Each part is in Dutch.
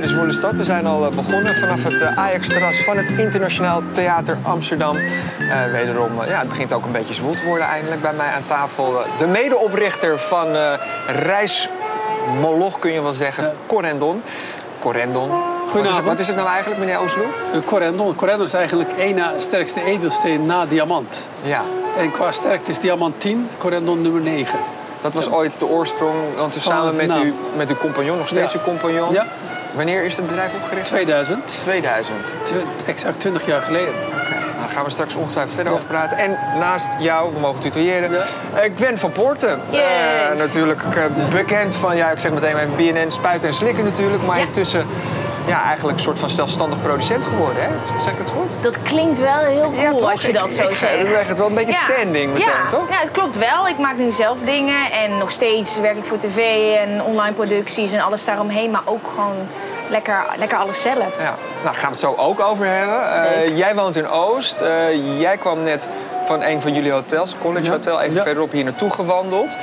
welkom bij de Zwoele Stad. We zijn al eh, begonnen vanaf het eh, Ajax-terras van het Internationaal Theater Amsterdam. Uh, wederom, ja, het begint ook een beetje zwoel te worden eindelijk bij mij aan tafel. de medeoprichter van Reismoloch, kun je wel zeggen, Corendon. Corendon. Goedenavond. Wat is, het nou eigenlijk, meneer Oosloe? Corendon. Corendon is eigenlijk één na sterkste edelsteen na diamant. Ja. En qua sterkte is diamant 10, Corendon nummer 9. Dat was ooit de oorsprong, want u samen met, uw, met uw compagnon, nog steeds uw compagnon. Ja. Wanneer is het bedrijf opgericht? 2000. 2000. exact 20 jaar geleden. Okay. Nou, daar gaan we straks ongetwijfeld verder over praten. En naast jou, we mogen tutoyeren, ja. uh, Gwen van Poorten. Uh, natuurlijk uh, bekend van, ja, ik zeg meteen even BNN, Spuiten en Slikken natuurlijk. Maar intussen ja, eigenlijk een soort van zelfstandig producent geworden, hè? Zeg ik het goed? Dat klinkt wel heel cool als je dat zo ik, zegt. Ik leg het wel een beetje standing meteen, ja. toch? Ja, het klopt wel. Ik maak nu zelf dingen en nog steeds werk ik voor tv en online producties en alles daaromheen. Maar ook gewoon lekker, lekker alles zelf. Ja. Nou, daar gaan we het zo ook over hebben. Uh, jij woont in Oost. Uh, jij kwam net van een van jullie hotels, College ja. Hotel, even ja. verderop hier naartoe gewandeld.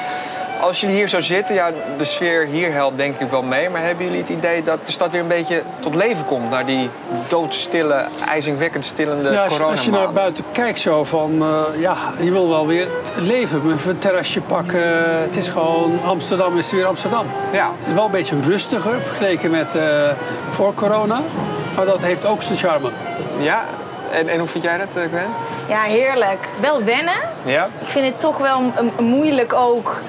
Als jullie hier zo zitten, ja, de sfeer hier helpt denk ik wel mee. Maar hebben jullie het idee dat de stad weer een beetje tot leven komt... naar die doodstille, ijzingwekkend stillende ja, als, als je naar buiten kijkt zo van... Uh, ja, je wil wel weer leven. Even een terrasje pakken. Het is gewoon... Amsterdam is weer Amsterdam. Ja. Het is wel een beetje rustiger vergeleken met uh, voor corona. Maar dat heeft ook zijn charme. Ja, en, en hoe vind jij dat, eh, Gwen? Ja, heerlijk. Wel wennen. Ja? Ik vind het toch wel moeilijk ook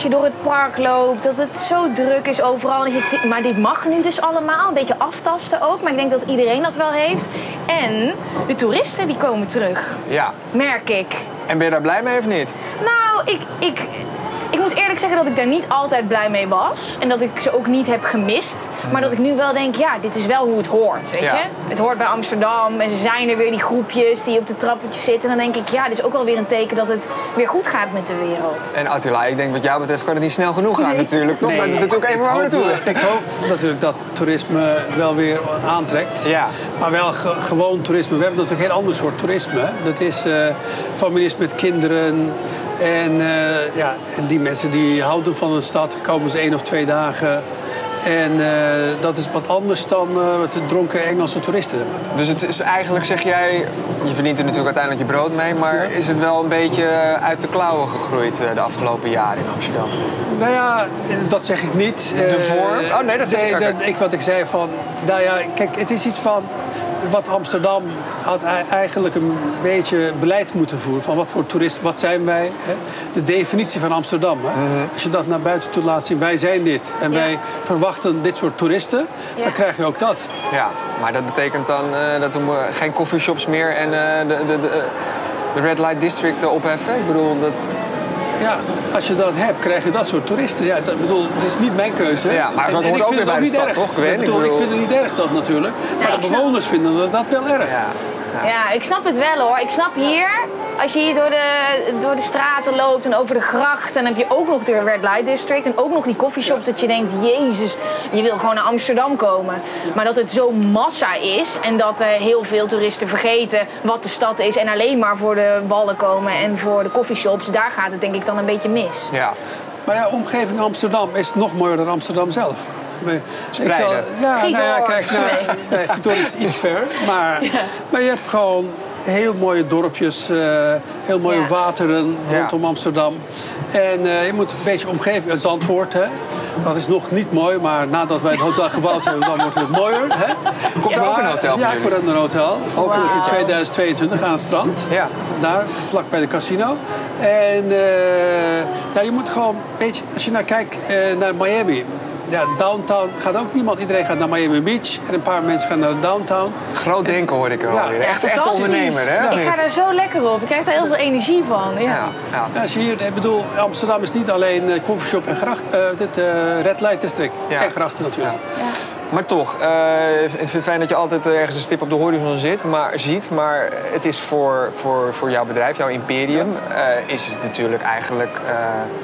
als je door het park loopt, dat het zo druk is overal. Maar dit mag nu dus allemaal, een beetje aftasten ook. Maar ik denk dat iedereen dat wel heeft. En de toeristen die komen terug, Ja. merk ik. En ben je daar blij mee of niet? Nou, ik, ik, ik moet eerlijk zeggen dat ik daar niet altijd blij mee was. En dat ik ze ook niet heb gemist. Maar dat ik nu wel denk, ja, dit is wel hoe het hoort, weet Ja. je. Het hoort bij Amsterdam en ze zijn er weer die groepjes die op de trappetjes zitten. En dan denk ik, ja, dit is ook wel weer een teken dat het weer goed gaat met de wereld. En Attila, ik denk wat jou betreft kan het niet snel genoeg gaan natuurlijk, toch? dat is natuurlijk even waar we ik naartoe hoop, ik hoop natuurlijk dat toerisme wel weer aantrekt. Ja. Maar wel ge- gewoon toerisme. We hebben natuurlijk een heel ander soort toerisme. Dat is eh families met kinderen. En, eh, ja, en die mensen die houden van een stad. Komen ze één of twee dagen. En eh, dat is wat anders dan eh, wat de dronken Engelse toeristen hebben. Dus het is eigenlijk, zeg jij, je verdient er natuurlijk uiteindelijk je brood mee, maar is het wel een beetje uit de klauwen gegroeid de afgelopen jaren in Amsterdam? Nou ja, dat zeg ik niet. De vorm? Oh, nee, dat zeg ik ook. dat- ik Wat ik zei van, nou ja, kijk, het is iets van wat Amsterdam had ei- eigenlijk een beetje beleid moeten voeren. Van wat voor toeristen, wat zijn wij? Hè? De definitie van Amsterdam. Hè? Mhm. Als je dat naar buiten toe laat zien, wij zijn dit. En Ja. wij verwachten dit soort toeristen, Ja. dan krijg je ook dat. Ja, maar dat betekent dan eh, dat mo- geen coffeeshops meer en eh, de, de, de, eh, de Red Light District opheffen? Ik bedoel, dat, Ja, als je dat hebt, krijg je dat soort toeristen. Ja, dat, bedoel, dat is niet mijn keuze. Ja, maar En- dat en hoort ik ook vind weer bij de niet stad, erg. toch? Ik, Ik bedoel, ik bedoel- vind het niet erg dat natuurlijk. Maar ik de snap- bewoners vinden dat wel erg. ja. Ja, ik snap het wel hoor. Ik snap hier, als je hier door de, door de straten loopt en over de gracht... dan heb je ook nog de Red Light District en ook nog die coffeeshops... dat je denkt, jezus, je wil gewoon naar Amsterdam komen. Maar dat het zo massa is en dat eh, heel veel toeristen vergeten wat de stad is... en alleen maar voor de wallen komen en voor de coffeeshops... daar gaat het denk ik dan een beetje mis. ja. Maar ja, omgeving Amsterdam is nog mooier dan Amsterdam zelf. Maar ik zal- ja, nou ja, kijk, nou, nee, Giethoorn is iets ver. Maar, maar je hebt gewoon heel mooie dorpjes, eh, heel mooie Ja. wateren rondom Amsterdam. En eh, je moet een beetje omgeving, Zandvoort, hè. Dat is nog niet mooi, maar nadat wij het hotel gebouwd hebben, dan wordt het mooier. Hè? Komt er ook een hotel Ja, jullie? komt er een hotel. Hopelijk in Wauw. 2022 aan het strand. Ja. Daar, vlak bij de casino. En eh, ja, je moet gewoon een beetje, als je naar kijkt naar Miami. Ja, downtown gaat ook niemand. Iedereen gaat naar Miami Beach. En een paar mensen gaan naar de downtown. Groot denken hoor ik er Ja. alweer. Ja, Echt, echt ondernemer, hè? Ik ga daar zo lekker op. Ik krijg daar heel veel energie van. Ja. Ja, als je hier, ik bedoel, Amsterdam is niet alleen eh, coffeeshop en gracht. eh, dit eh, Red Light District. Ja. En grachten natuurlijk. Maar toch, eh, ik vind het fijn dat je altijd ergens een stip op de horizon zit, maar, ziet. Maar het is voor, voor, voor jouw bedrijf, jouw imperium, eh, is het natuurlijk eigenlijk... eh,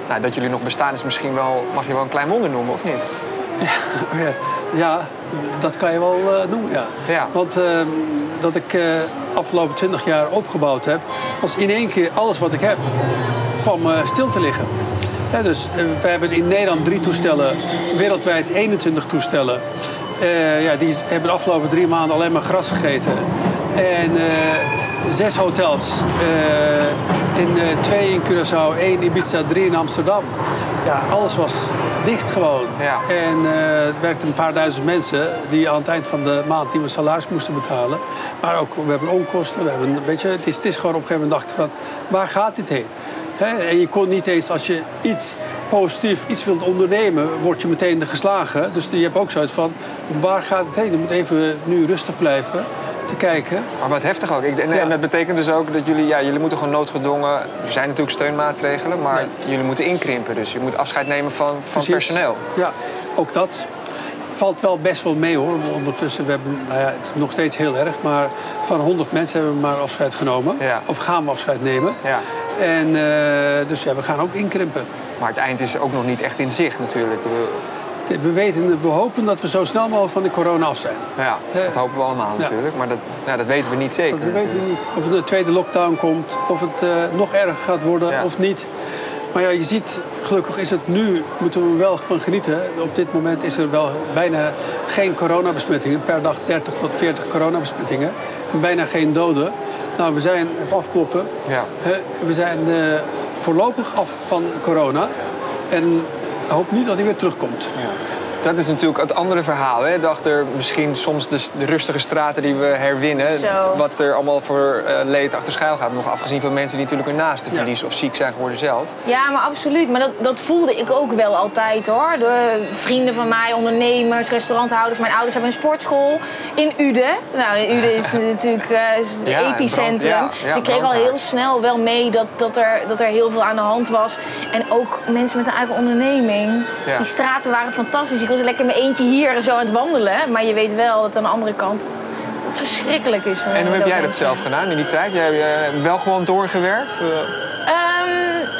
nou, dat jullie nog bestaan is misschien wel, mag je wel een klein wonder noemen, of niet? Ja, ja, dat kan je wel eh, noemen, ja. Ja. Want eh, dat ik eh afgelopen twintig jaar opgebouwd heb... was in één keer alles wat ik heb, kwam eh, stil te liggen. Ja, dus eh, we hebben in Nederland drie toestellen, wereldwijd 21 toestellen. Eh, ja, die hebben de afgelopen drie maanden alleen maar gras gegeten. En eh, zes hotels. in, twee in Curaçao, één in Ibiza, drie in Amsterdam. Ja, alles was dicht gewoon. Ja. En er werkten een paar duizend mensen die aan het eind van de maand die we salaris moesten betalen. Maar ook, we hebben onkosten, we hebben, weet je, het is, het is gewoon op een gegeven moment dachten van, waar gaat dit heen? En je kon niet eens, als je iets positief, iets wilt ondernemen, word je meteen geslagen. Dus je hebt ook zoiets van, waar gaat het heen? Je moet even nu rustig blijven, te kijken. Maar wat heftig ook. Ik, en, dat betekent dus ook dat jullie, ja, jullie moeten gewoon noodgedwongen. Er zijn natuurlijk steunmaatregelen, maar Ja. jullie moeten inkrimpen. Dus je moet afscheid nemen van, van Precies. personeel. Ja, ook dat valt wel best wel mee hoor. Ondertussen, we hebben, nou ja, het is nog steeds heel erg, maar van 100 mensen hebben we maar afscheid genomen. Ja. Of gaan we afscheid nemen. Ja. En eh, dus ja, we gaan ook inkrimpen. Maar het eind is ook nog niet echt in zicht natuurlijk. We, weten, we hopen dat we zo snel mogelijk van de corona af zijn. Ja, Eh, dat hopen we allemaal ja. natuurlijk. Maar dat, ja, dat weten we niet zeker. Dat weten we natuurlijk. niet. Of er een tweede lockdown komt, of het eh, nog erger gaat worden Ja. of niet. Maar ja, je ziet, gelukkig is het nu, moeten we er wel van genieten. Op dit moment is er wel bijna geen coronabesmettingen. Per dag 30 tot 40 coronabesmettingen. En bijna geen doden. Nou, we zijn, even afkloppen. Ja. We zijn eh, voorlopig af van corona. En hoop niet dat hij weer terugkomt. Dat is natuurlijk het andere verhaal. Hè? Dacht er misschien soms de, de rustige straten die we herwinnen. Zo. Wat er allemaal voor eh, leed achter schuil gaat. Nog afgezien van mensen die natuurlijk hun naasten Ja. verliezen of ziek zijn geworden zelf. Ja, maar absoluut. Maar dat, dat voelde ik ook wel altijd hoor. De vrienden van mij, ondernemers, restauranthouders. Mijn ouders hebben een sportschool in Uden. Nou, in Uden is natuurlijk eh, het Ja, epicentrum. brand- ja, ja, dus ik kreeg al heel snel wel mee dat, dat, er, dat er heel veel aan de hand was. En ook mensen met een eigen onderneming. Ja. Die straten waren fantastisch. Ik lekker mijn eentje hier zo aan het wandelen. Maar je weet wel dat aan de andere kant het verschrikkelijk is. voor En hoe heb jij dat zelf gedaan in die tijd? Jij hebt eh, wel gewoon doorgewerkt?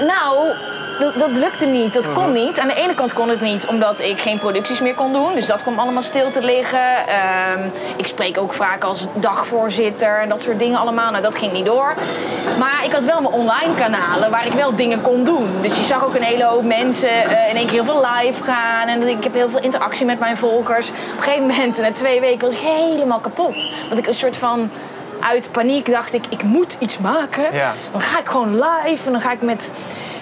Nou, dat, dat lukte niet. Dat kon niet. Aan de ene kant kon het niet omdat ik geen producties meer kon doen. Dus dat kwam allemaal stil te liggen. Ehm, ik spreek ook vaak als dagvoorzitter en dat soort dingen allemaal. Nou, dat ging niet door. Maar ik had wel mijn online kanalen waar ik wel dingen kon doen. Dus je zag ook een hele hoop mensen eh, in één keer heel veel live gaan. En ik heb heel veel interactie met mijn volgers. Op een gegeven moment, na twee weken, was ik helemaal kapot. Dat ik een soort van uit paniek dacht ik, ik moet iets maken. Ja. Dan ga ik gewoon live en dan ga ik met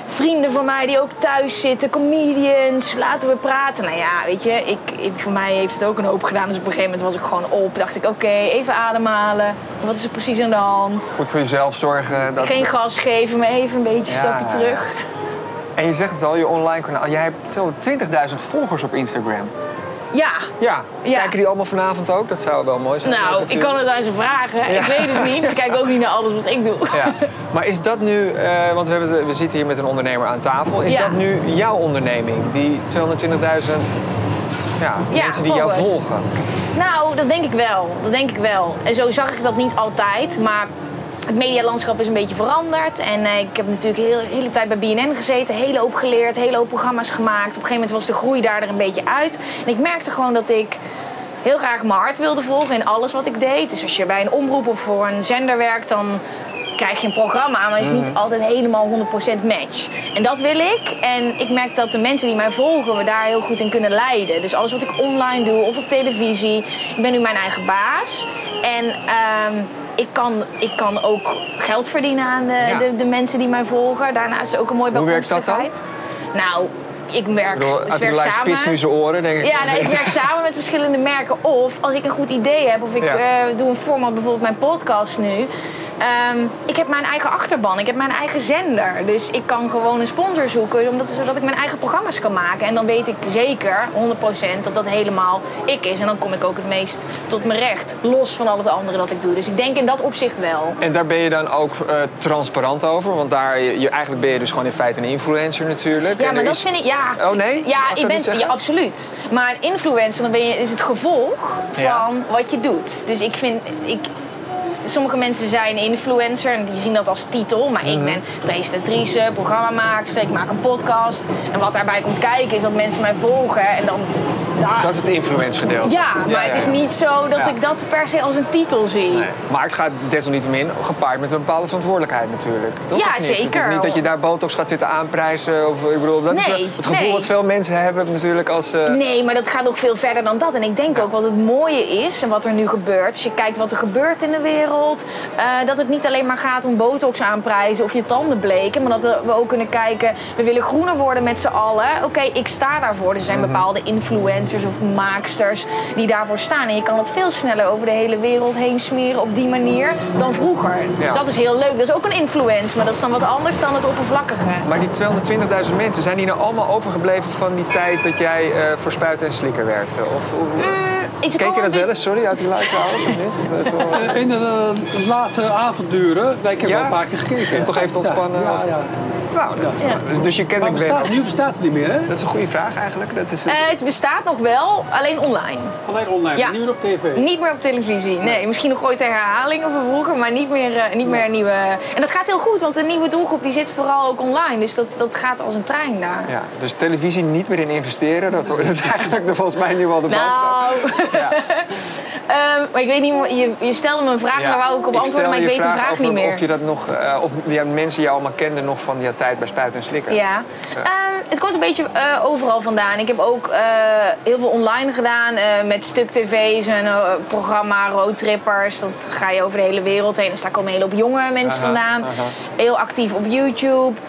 vrienden van mij die ook thuis zitten, comedians, laten we praten. Nou ja, weet je, ik, ik, voor mij heeft het ook een hoop gedaan. Dus op een gegeven moment was ik gewoon op. Dacht ik, oké, even ademhalen. Wat is er precies aan de hand? goed voor jezelf zorgen. Dat... Geen gas geven, maar even een beetje een Ja, stapje terug. En je zegt het al, je online kanaal. Jij hebt 20.000 volgers op Instagram. Ja. Ja. Ja. Kijken die allemaal vanavond ook? Dat zou wel mooi zijn. Nou, ik kan het aan ze vragen. Ja. Ik weet het niet. Ze kijken ook niet naar alles wat ik doe. Ja. Maar is dat nu, eh, want we, hebben we zitten hier met een ondernemer aan tafel. Is dat nu jouw onderneming? Die 220.000 ja, Ja, mensen die jou volgen? Nou, dat denk ik wel. Dat denk ik wel. En zo zag ik dat niet altijd. Maar het medialandschap is een beetje veranderd. En eh, ik heb natuurlijk heel, de hele tijd bij BNN gezeten. Hele hoop geleerd, hele hoop programma's gemaakt. Op een gegeven moment was de groei daar er een beetje uit. En ik merkte gewoon dat ik heel graag mijn hart wilde volgen in alles wat ik deed. Dus als je bij een omroep of voor een zender werkt, dan krijg je een programma, maar het is niet altijd helemaal 100% match. En dat wil ik. En ik merk dat de mensen die mij volgen me daar heel goed in kunnen leiden. Dus alles wat ik online doe of op televisie. Ik ben nu mijn eigen baas. En ehm, ik, kan, ik kan ook geld verdienen aan de, Ja. de, de mensen die mij volgen. Daarnaast is ook een mooie Hoe werkt dat dan? Nou, ik werk, Ik bedoel, dus Uit werk samen. nu zijn oren, denk ik. Ja, nee, ik werk samen met verschillende merken. Of als ik een goed idee heb, of ik Ja. eh, doe een format, bijvoorbeeld mijn podcast nu. Ehm, ik heb mijn eigen achterban, ik heb mijn eigen zender. Dus ik kan gewoon een sponsor zoeken, omdat, zodat ik mijn eigen programma's kan maken. En dan weet ik zeker, 100%, dat dat helemaal ik is. En dan kom ik ook het meest tot mijn recht. Los van al het andere dat ik doe. Dus ik denk in dat opzicht wel. En daar ben je dan ook eh, transparant over? Want daar, je, eigenlijk ben je dus gewoon in feite een influencer natuurlijk. Ja, En maar dat is- vind ik, ja. Oh, nee? Mag Ja, ik ja, absoluut. Maar een influencer, dan ben je, is het gevolg van Ja. wat je doet. Dus ik vind, ik, sommige mensen zijn influencer en die zien dat als titel. Maar Mhm. ik ben presentatrice, programmamaakster, ik maak een podcast. En wat daarbij komt kijken is dat mensen mij volgen. En dan, Dat is het influence gedeelte. Ja, maar het is niet zo dat ik dat per se als een titel zie. Nee. Maar het gaat desalniettemin gepaard met een bepaalde verantwoordelijkheid natuurlijk. Toch? Ja, niet? Het is zeker. niet dat je daar botox gaat zitten aanprijzen. Of, ik bedoel, dat is Nee, wel het gevoel nee. wat veel mensen hebben natuurlijk als... eh, Nee, maar dat gaat nog veel verder dan dat. En ik denk ook wat het mooie is en wat er nu gebeurt. Als je kijkt wat er gebeurt in de wereld. eh, dat het niet alleen maar gaat om botox aanprijzen of je tanden bleken. Maar dat we ook kunnen kijken, we willen groener worden met z'n allen. Oké, ik sta daarvoor. Er zijn Mhm. bepaalde influencers of maaksters die daarvoor staan. En je kan het veel sneller over de hele wereld heen smeren op die manier dan vroeger. Ja. Dus dat is heel leuk. Dat is ook een influence, maar dat is dan wat anders dan het oppervlakkige. Maar die 220.000 mensen, zijn die nou allemaal overgebleven van die tijd dat jij eh, voor Spuiten en Slikker werkte? Of, het Keek je dat wel eens, sorry, uit die luisteraars of niet? Of, eh, Eh, In de late avonduren, nee, ik heb Ja? wel een paar keer gekeken. Om toch even te ontspannen, Ja, of- ja, ja. Nou, dat is, Ja. Dus je kent bestaat, nu bestaat het niet meer, hè? Dat is een goede vraag eigenlijk. Dat is, Eh, het bestaat nog wel, alleen online. Alleen online, Ja. niet meer op tv. Niet meer op televisie. Nee, misschien nog ooit een herhaling van vroeger, maar niet meer, eh, niet meer een nieuwe. En dat gaat heel goed, want de nieuwe doelgroep die zit vooral ook online. Dus dat, dat gaat als een trein daar. ja, dus televisie niet meer in investeren, dat, dat is eigenlijk de, volgens mij nu wel de boodschap. Nou, Ehm, maar ik weet niet, je, je stelde me een vraag, daar wou ik op antwoorden, maar ik weet de vraag of, niet meer. Of je dat nog, eh, of die mensen jou allemaal kenden nog van die tijd bij Spuiten en Slikker. Ja. Ehm, het komt een beetje eh, overal vandaan. Ik heb ook eh, heel veel online gedaan met Stuk TV's, een eh, programma Roadtrippers. Dat ga je over de hele wereld heen. Dus daar komen een hele hoop jonge mensen Aha, vandaan. aha. Heel actief op YouTube.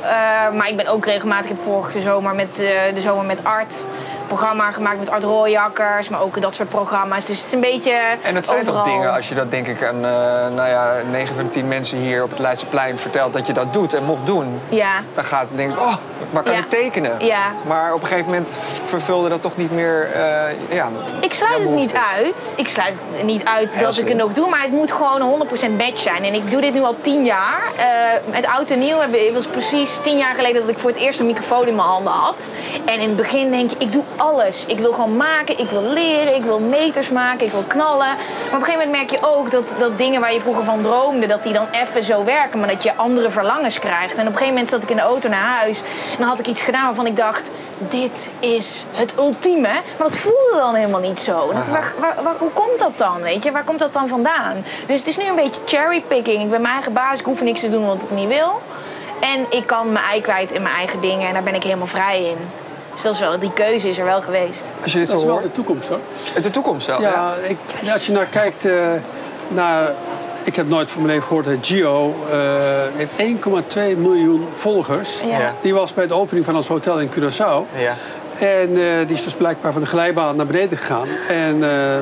Maar ik ben ook regelmatig, ik heb vorige zomer met de zomer met Art programma gemaakt met Art Rooijakkers, maar ook dat soort programma's. Dus het is een beetje En dat zijn overal. toch dingen, als je dat denk ik aan eh nou ja, 9 van de 10 mensen hier op het Leidseplein vertelt dat je dat doet en mocht doen. Ja. Dan gaat denk je, oh, maar kan Ja. ik tekenen? Ja. Maar op een gegeven moment vervulde dat toch niet meer, eh, ja... Ik sluit het niet uit. Ik sluit het niet uit Heel dat ik het nog doe, maar het moet gewoon 100% match zijn. En ik doe dit nu al 10 jaar. Eh, met oud en nieuw hebben- het was precies 10 jaar geleden dat ik voor het eerst een microfoon in mijn handen had. En in het begin denk je, ik doe alles. Ik wil gewoon maken, ik wil leren, ik wil meters maken, ik wil knallen. Maar op een gegeven moment merk je ook dat, dat dingen waar je vroeger van droomde, dat die dan even zo werken, maar dat je andere verlangens krijgt. En op een gegeven moment zat ik in de auto naar huis dan had ik iets gedaan waarvan ik dacht, dit is het ultieme. Maar dat voelde dan helemaal niet zo. Dat, waar, waar- waar- hoe komt dat dan, weet je? Waar komt dat dan vandaan? Dus het is nu een beetje cherrypicking. Ik ben mijn eigen baas, ik hoef niks te doen wat ik niet wil. En ik kan mijn ei kwijt in mijn eigen dingen en daar ben ik helemaal vrij in. Dus dat is wel, die keuze is er wel geweest. Als je dit Dat zo is wel hoort, de toekomst, hoor. de toekomst zelf. Ja, ik, als je naar kijkt eh, naar... Ik heb nooit van mijn leven gehoord dat Gio eh, heeft 1,2 miljoen volgers. Ja. Die was bij de opening van ons hotel in Curaçao. Ja. En eh, die is dus blijkbaar van de glijbaan naar beneden gegaan. En eh,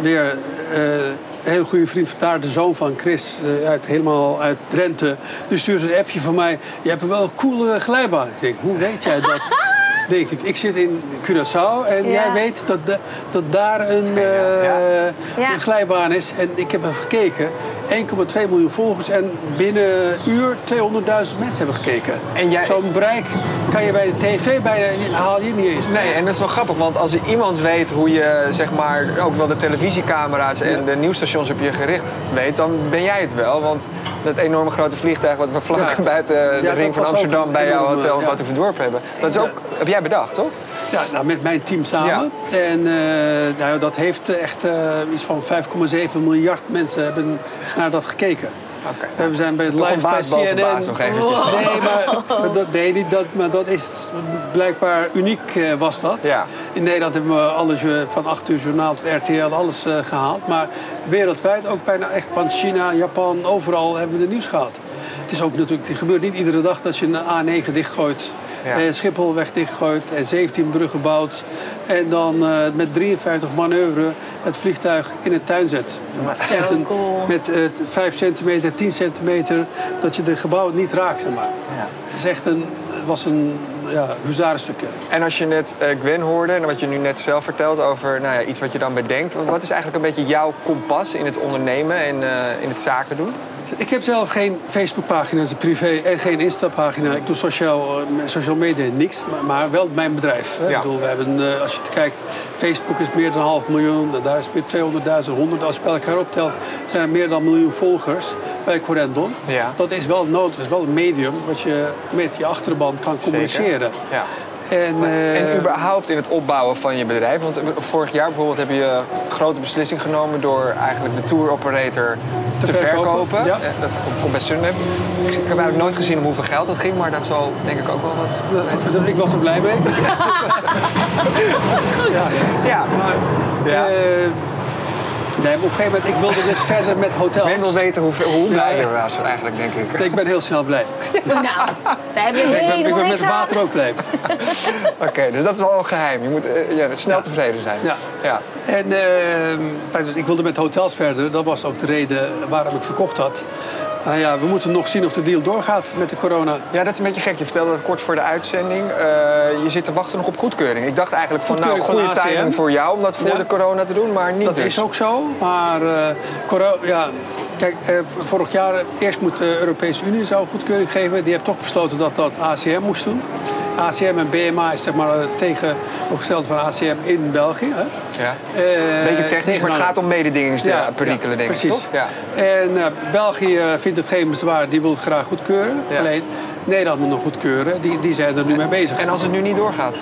weer een heel goede vriend van daar, de zoon van Chris, uit, helemaal uit Drenthe. Die stuurde een appje van mij. Je hebt wel een coole glijbaan. Ik denk, hoe weet jij dat? denk ik. Ik zit in Curaçao en Ja. jij weet dat, de- dat daar een, Ja. een glijbaan is. En ik heb even gekeken. 1,2 miljoen volgers en binnen een uur 200.000 mensen hebben gekeken. En jij- Zo'n bereik kan je bij de tv bijna haal je niet eens. Nee, en dat is wel grappig, want als er iemand weet hoe je zeg maar ook wel de televisiecamera's en Ja. de nieuwsstations op je gericht weet, dan ben jij het wel. Want dat enorme grote vliegtuig wat we vlak Ja. buiten de Ja, ring van Amsterdam bij jouw hotel in ja. Batuverdorp hebben. Dat is ook, heb jij bedacht, toch? Ja, nou, met mijn team samen. En eh, nou, dat heeft echt eh, iets van 5,7 miljard mensen hebben naar dat gekeken. Eh, We zijn bij het live bij CNN. baas nog. Nee, maar, maar dat, nee, niet dat, maar dat is blijkbaar uniek was dat. Ja. In Nederland hebben we alles van 8 uur journaal tot RTL alles eh, gehaald. Maar wereldwijd ook bijna echt van China, Japan, overal hebben we de nieuws gehad. Het is ook natuurlijk, het gebeurt niet iedere dag dat je een A9 dichtgooit. Ja. eh, Schipholweg dichtgooit en 17 bruggen bouwt. En dan eh, met 53 manoeuvre het vliegtuig in een tuin zet. Echt een- cool. Met eh, 5 centimeter, 10 centimeter, dat je de gebouwen niet raakt, zeg maar. Ja. Het is echt een, het was een ja, huzarenstukje. En als je net eh, Gwen hoorde en wat je nu net zelf vertelt over nou ja, iets wat je dan bedenkt, wat is eigenlijk een beetje jouw kompas in het ondernemen en eh, in het zaken doen? Ik heb zelf geen Facebookpagina, dat is privé, en geen Insta-pagina. Ik doe sociaal, eh, social media niks, maar, maar wel mijn bedrijf. Hè. Ja. Ik bedoel, we hebben, eh, als je het kijkt, Facebook is meer dan een half miljoen. Daar is weer 200.000, 100. Als je bij elkaar optelt, zijn er meer dan een miljoen volgers bij Corendon. Ja. Dat is wel nodig, dat is wel een medium wat je met je achterban kan communiceren. Ja. En, En eh, überhaupt in het opbouwen van je bedrijf. Want vorig jaar bijvoorbeeld heb je een grote beslissing genomen door eigenlijk de tour operator te, Te verkopen, verkopen. ja. Eh, Dat komt bij Sunweb. Ik heb eigenlijk nooit gezien om hoeveel geld dat ging, maar dat zal denk ik ook wel wat. dat- ik was er blij mee. ja, Ja, maar Ja. eh, nee, op een gegeven moment, ik wilde dus verder met hotels. ik wil weten hoe, hoe blij je was eigenlijk, denk ik. Ik ben heel snel blij. Nou, daar heb je Ik ben, ik ben met water ook blij. Oké, dus dat is al een geheim. Je moet eh, ja, snel tevreden zijn. Ja. ja. En dus ik wilde met hotels verder. Dat was ook de reden waarom ik verkocht had. Nou ja, we moeten nog zien of de deal doorgaat met de corona. Ja, dat is een beetje gek. Je vertelde dat kort voor de uitzending. Eh, je zit te wachten nog op goedkeuring. Ik dacht eigenlijk van, nou, goede timing voor jou om dat voor Ja. de corona te doen, maar niet Dat dus. is ook zo. Maar eh, coro- ja, kijk, eh, vorig jaar, eerst moet de Europese Unie zou goedkeuring geven. Die heeft toch besloten dat dat ACM moest doen. ACM en BMA is zeg maar tegenovergestelde van ACM in België. Hè. Ja. Eh, Beetje technisch, maar het gaat om mededingingsperikelen, denk precies. ik, toch? Ja. En eh, België vindt het geen bezwaar, die wil het graag goedkeuren. Ja. Alleen Nederland moet nog goedkeuren, die, die zijn er nu mee bezig. En als het nu niet doorgaat?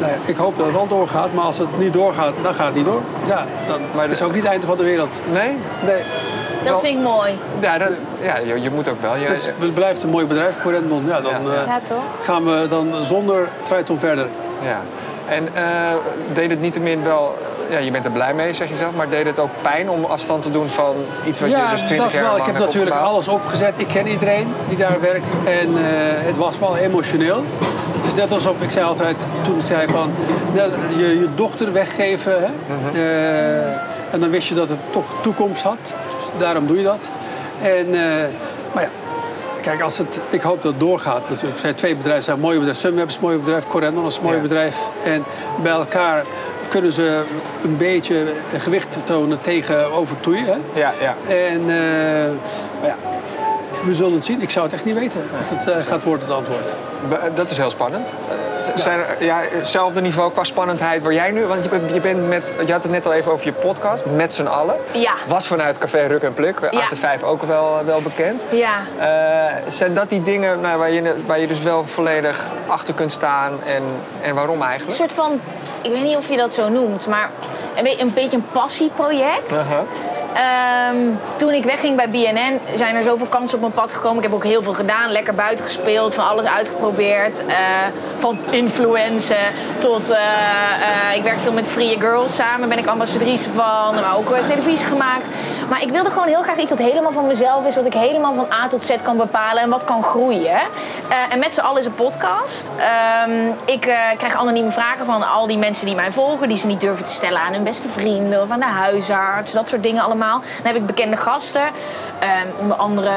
Ja, ik hoop dat het wel doorgaat, maar als het niet doorgaat, dan gaat het niet door. Ja, dan Maar is ook niet het einde van de wereld. Nee? Nee, Dat vind ik mooi. Ja, dat, ja je, je moet ook wel. Je, het, het blijft een mooi bedrijf, Corendon. Ja, dan Ja. eh, Ja, toch? gaan we dan zonder Triton verder. ja. En eh, deed het niettemin wel... Ja, je bent er blij mee, zeg je zelf. Maar deed het ook pijn om afstand te doen van iets wat je ja, dus 20 dat jaar wel. lang Ik heb natuurlijk opgebouwd? alles opgezet. Ik ken iedereen die daar werkt. En eh, het was wel emotioneel. Het is net alsof ik zei altijd, toen ik zei van nou, je, je dochter weggeven. Hè? Mhm. En dan wist je dat het toch toekomst had. Daarom doe je dat. En, eh, maar ja, kijk, als het, ik hoop dat het doorgaat natuurlijk. Er zijn twee bedrijven, zijn mooie bedrijven. Sunweb is een mooi bedrijf, Corendon is een mooi Ja. bedrijf. En bij elkaar kunnen ze een beetje gewicht tonen tegenover toeien. Hè? Ja, ja. En eh, maar ja, we zullen het zien. Ik zou het echt niet weten wat het eh, gaat worden, het antwoord. Dat is heel spannend. Eh, Zijn er, ja, hetzelfde niveau qua spannendheid waar jij nu... Want je bent, je bent met... Je had het net al even over je podcast, met z'n allen. Ja. Was vanuit Café Ruk en Pluk, Ja. AT5 ook wel, wel bekend. Ja. Eh, zijn dat die dingen nou, waar, je, waar je dus wel volledig achter kunt staan? En, en waarom Een eigenlijk? soort van, ik weet niet of je dat zo noemt, maar een, be- een beetje een passieproject. Aha. Ehm, toen ik wegging bij BNN zijn er zoveel kansen op mijn pad gekomen. Ik heb ook heel veel gedaan, lekker buiten gespeeld, van alles uitgeprobeerd. Eh, van influencen tot, eh, eh, ik werk veel met Free Girls samen, ben ik ambassadrice van, maar ook televisie gemaakt. Maar ik wilde gewoon heel graag iets dat helemaal van mezelf is, wat ik helemaal van A tot Z kan bepalen en wat kan groeien. En met z'n allen is een podcast. Ehm, ik krijg anonieme vragen van al die mensen die mij volgen, die ze niet durven te stellen aan hun beste vrienden of aan de huisarts, dat soort dingen allemaal. Dan heb ik bekende gasten, ehm, onder andere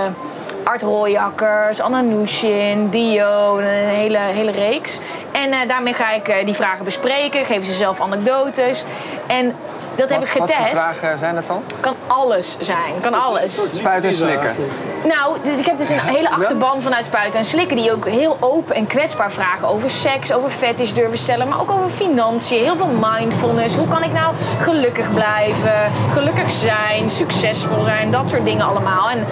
Art Rooijakkers, Anna Nushin, Dio, een hele, hele reeks. En eh, daarmee ga ik eh, die vragen bespreken, geven ze zelf anekdotes. En dat heb Wat, ik wat voor getest. vragen zijn dat dan? Kan alles zijn, kan alles. Spuiten en slikken. Nou, ik heb dus een hele achterban vanuit Spuiten en Slikken... die ook heel open en kwetsbaar vragen over seks, over fetish durven stellen... maar ook over financiën, heel veel mindfulness. Hoe kan ik nou gelukkig blijven, gelukkig zijn, succesvol zijn, dat soort dingen allemaal. En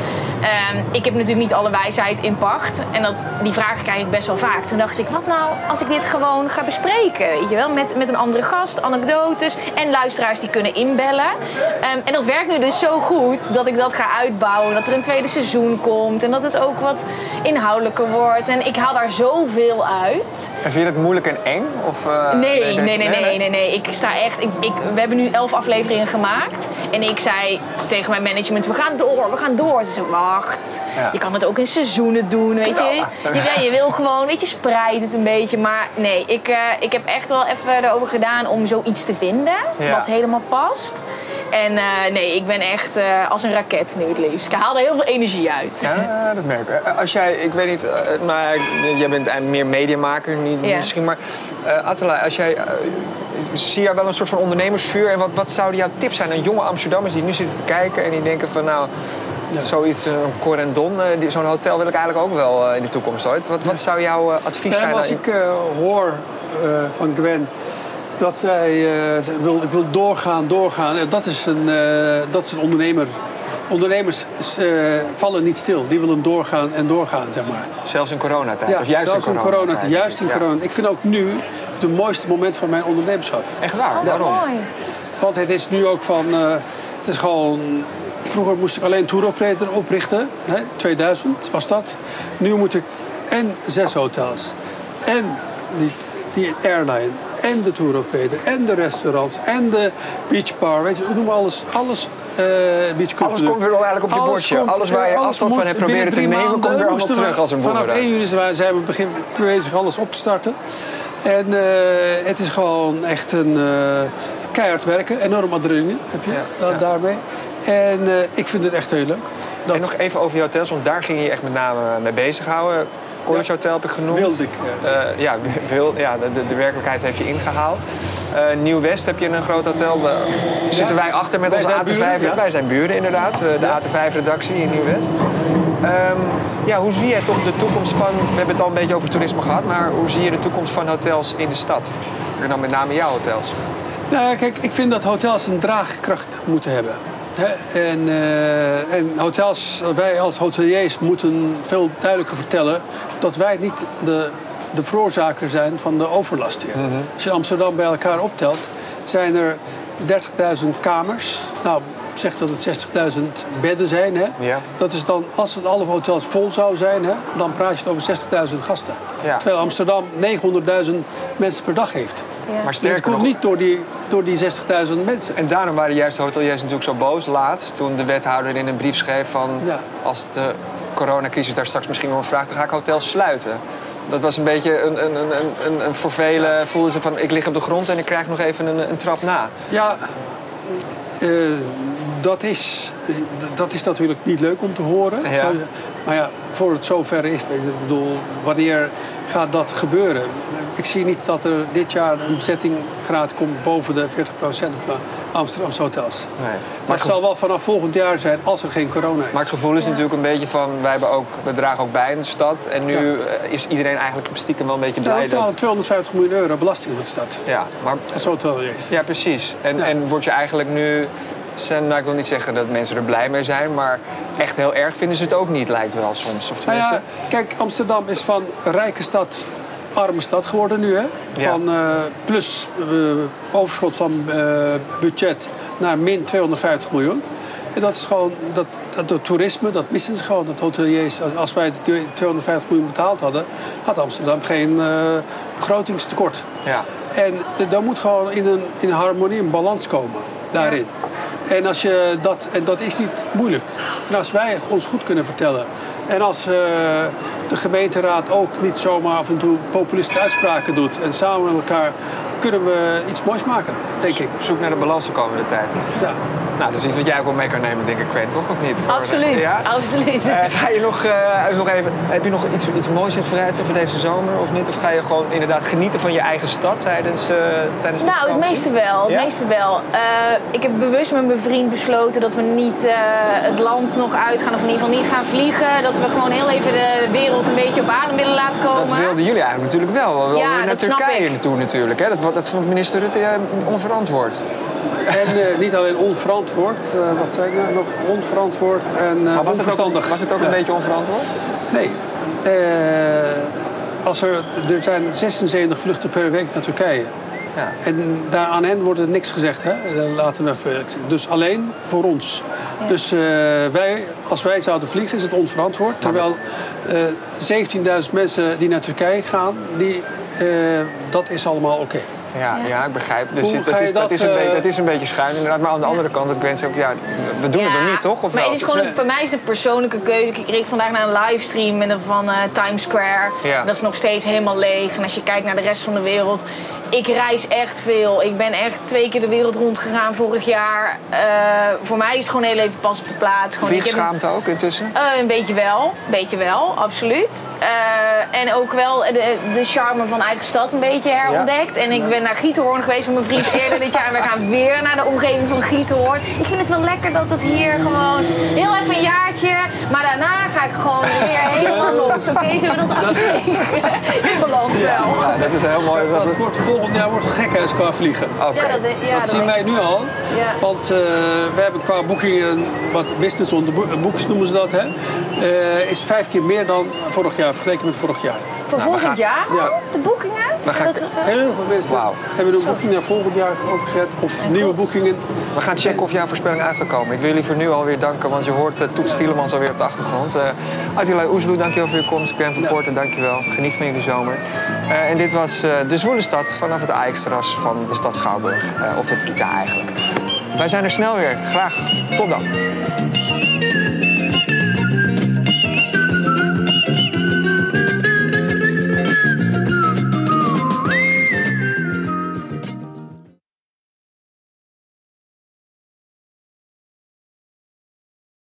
ehm, ik heb natuurlijk niet alle wijsheid in pacht. En dat, die vragen krijg ik best wel vaak. Toen dacht ik, wat nou als ik dit gewoon ga bespreken? Weet je wel, met, met een andere gast, anekdotes en luisteraars die kunnen inbellen. Ehm, en dat werkt nu dus zo goed dat ik dat ga uitbouwen. Dat er een tweede seizoen komt en dat het ook wat inhoudelijker wordt. En ik haal daar zoveel uit. En vind je het moeilijk en eng? Of, eh, Nee, nee, nee, nee, nee, nee. Ik sta echt. Ik, ik, we hebben nu elf afleveringen gemaakt. En ik zei tegen mijn management: we gaan door, we gaan door. Ze zei: Ja. Je kan het ook in seizoenen doen, weet je. Je, ja, je wil gewoon, weet je, spreid het een beetje. Maar nee, ik, eh, ik heb echt wel even erover gedaan om zoiets te vinden. Wat helemaal past. En eh, nee, ik ben echt eh, als een raket nu het liefst. Ik haal er heel veel energie uit. Ja, dat merk ik. Als jij, ik weet niet, maar jij bent meer mediamaker niet, Ja. misschien, maar Attila, als jij, zie jij wel een soort van ondernemersvuur en wat, wat zouden jouw tips zijn aan jonge Amsterdammers die nu zitten te kijken en die denken van nou, zoiets, een Corendon, eh, die- zo'n hotel wil ik eigenlijk ook wel eh, in de toekomst ooit. Wat, wat zou jouw eh, advies Ja, zijn? als ik eh, hoor eh, van Gwen dat zij eh, wil, ik wil doorgaan, doorgaan. eh, dat, is een, eh, dat is een ondernemer. ondernemers uh, vallen niet stil. Die willen doorgaan en doorgaan, zeg maar. Zelfs in coronatijd? Ja, of juist zelfs in coronatijd? corona, juist in corona. Ik vind ook nu het mooiste moment van mijn ondernemerschap. Echt waar? Oh, Waarom? mooi. Want het is nu ook van... Uh, het is gewoon... Vroeger moest ik alleen touroperator oprichten. Hè, 2000 was dat. Nu moet ik en zes hotels. En die, die airline en de tour operator en de restaurants en de beachbar. Weet je, we noemen alles. Alles, uh, alles komt weer eigenlijk op je bordje. alles waar je afstand van hebt proberen te nemen, komt weer allemaal terug als een boemerang. Vanaf 1 juli zijn we begin bezig alles op te starten. En uh, het is gewoon echt een uh, keihard werken. Enorm adrenaline heb je ja, da ja. daarmee. En ik vind het echt heel leuk. Dat... En nog even over je hotels, want daar ging je echt met name mee bezighouden. College Hotel heb ik genoemd. Wilde ik. Uh, ja, wil, ja de, de, werkelijkheid heeft je ingehaald. Uh, Nieuw-West heb je een groot hotel. Daar ja. zitten wij achter met wij onze AT5. Buren, ja. Wij zijn buren inderdaad, de ja. AT5-redactie in Nieuw-West. Um, ja, hoe zie jij toch de toekomst van... We hebben het al een beetje over toerisme gehad... maar hoe zie je de toekomst van hotels in de stad? En dan met name jouw hotels. Nou, kijk, ik vind dat hotels een draagkracht moeten hebben. En, uh, en, hotels, wij als hoteliers moeten veel duidelijker vertellen dat wij niet de, de veroorzaker zijn van de overlast hier. Mm -hmm. Als je Amsterdam bij elkaar optelt, zijn er 30.000 kamers. Nou, zegt dat het 60.000 bedden zijn. Hè? Ja. Dat is dan, als het alle hotels vol zou zijn, hè, dan praat je over 60.000 gasten. Ja. Terwijl Amsterdam 900.000 mensen per dag heeft. Ja. Maar sterker het komt niet door die, door die 60.000 mensen. En daarom waren juist de hoteliers natuurlijk zo boos laatst... toen de wethouder in een brief schreef van... Ja. als de coronacrisis daar straks misschien wel vraagt... dan ga ik hotels sluiten. Dat was een beetje een, een, een, een, een voor velen voelden ze van... ik lig op de grond en ik krijg nog even een, een trap na. Ja, uh, dat, is, dat is natuurlijk niet leuk om te horen. Ja. Maar ja, voor het zover is, ik bedoel, wanneer gaat dat gebeuren? Ik zie niet dat er dit jaar een bezettinggraad komt boven de 40% op Amsterdamse hotels. Nee. Maar het zal wel vanaf volgend jaar zijn als er geen corona is. Maar het gevoel is natuurlijk een beetje van... wij hebben ook, we dragen ook bij in de stad. En nu Ja. is iedereen eigenlijk stiekem wel een beetje Ja, blij betalen dat... 250 miljoen euro belasting op de stad. Ja, maar, Als hoteliers. ja, precies. En, Ja. en word je eigenlijk nu... Zijn, nou, ik wil niet zeggen dat mensen er blij mee zijn... maar echt heel erg vinden ze het ook niet, lijkt wel soms. Of Nou ja, kijk, Amsterdam is van rijke stad, arme stad geworden nu. Hè? Ja. Van eh, plus eh, overschot van eh, budget naar min 250 miljoen. En dat is gewoon, dat, dat, dat toerisme, dat missen ze gewoon. Dat hoteliers, als wij de 250 miljoen betaald hadden, had Amsterdam geen begrotingstekort. Ja. En de- daar moet gewoon in een, in harmonie, een balans komen daarin. En, als je dat, en dat is niet moeilijk. Als wij ons goed kunnen vertellen. En als eh, de gemeenteraad ook niet zomaar af en toe populistische uitspraken doet. En samen met elkaar kunnen we iets moois maken, denk ik. Zoek naar de balans de komende tijd. Ja. Nou, dat is iets wat jij ook wel mee kan nemen, denk ik, Quent, toch? Of niet? Voor- Absoluut, Ja? absoluut. Eh, ga je nog, eh, nog even, heb je nog iets, iets moois in vooruitzicht voor deze zomer of niet? Of ga je gewoon inderdaad genieten van je eigen stad tijdens, eh tijdens de Nou, het meeste wel. Het meeste wel. Eh, ik heb bewust met mijn vriend besloten dat we niet eh, het land nog uitgaan, of in ieder geval niet gaan vliegen. Dat we gewoon heel even de wereld een beetje op adem willen laten komen. Dat wilden jullie eigenlijk natuurlijk wel. We wilden Ja, naar dat snap Turkije naartoe natuurlijk. Hè? Dat, dat vond minister Rutte onverantwoord. En eh, niet alleen onverantwoord, eh, wat zei ik nou nog? Onverantwoord en eh Maar was het ook, was het ook een beetje onverantwoord? Nee. Eh, als er, er zijn 76 vluchten per week naar Turkije. Ja. En daar aan hen wordt er niks gezegd. Hè? Laten we even. Dus alleen voor ons. Dus eh, wij, als wij zouden vliegen, is het onverantwoord. Terwijl eh 17.000 mensen die naar Turkije gaan, die, eh, dat is allemaal oké. Ja. Ja. ik begrijp. Dus Hoe het, ga dat, je is, dat, dat, is een eh, beetje, dat is een beetje schuin inderdaad. Maar aan de andere kant, ik wens ook, ja, we doen het nog niet, toch? Of maar wel? het is gewoon, Nee. voor mij is het een persoonlijke keuze. Ik kreeg vandaag naar een livestream van eh, Times Square. Ja. Dat is nog steeds helemaal leeg. En als je kijkt naar de rest van de wereld. Ik reis echt veel. Ik ben echt twee keer de wereld rondgegaan vorig jaar. Eh, voor mij is het gewoon heel even pas op de plaats. Gewoon, Vliegschaamte ook intussen? Eh, een beetje wel, een beetje wel, absoluut. Eh, en ook wel de, de charme van eigen stad een beetje herontdekt. En ik ben naar Giethoorn geweest met mijn vriend eerder dit jaar. En we gaan weer naar de omgeving van Giethoorn. Ik vind het wel lekker dat het hier gewoon heel even een jaartje. Maar daarna ga ik gewoon weer helemaal los. oké? Ze willen dat In balans wel. Ja, dat is heel mooi. Dat Dat, wordt, volgend jaar wordt het gekhuis qua vliegen. Oké. Ja, dat, ja, dat zien wij nu al. Ja. Want eh, we hebben qua boekingen, wat business on the books noemen ze dat, hè, eh, is vijf keer meer dan vorig jaar, vergeleken met vorig jaar. Voor Nou, volgend gaan- jaar? Ja. De boekingen? Gaan- Dat- Heel veel mensen Wauw. hebben een boeking naar volgend jaar overgezet of nieuwe goed. boekingen. We gaan checken of jouw voorspelling uitgekomen. Ik wil jullie voor nu alweer danken, want je hoort uh, Toets Tielemans alweer op de achtergrond. Uh, Attila Oesloe, dankjewel voor je komst. Ik ben van Poorten, dankjewel. Geniet van jullie zomer. Uh, en dit was uh, de Zwoele Stad vanaf het AX-terras van de stad Schouwburg. Uh, of het ITA eigenlijk. Wij zijn er snel weer. Graag tot dan.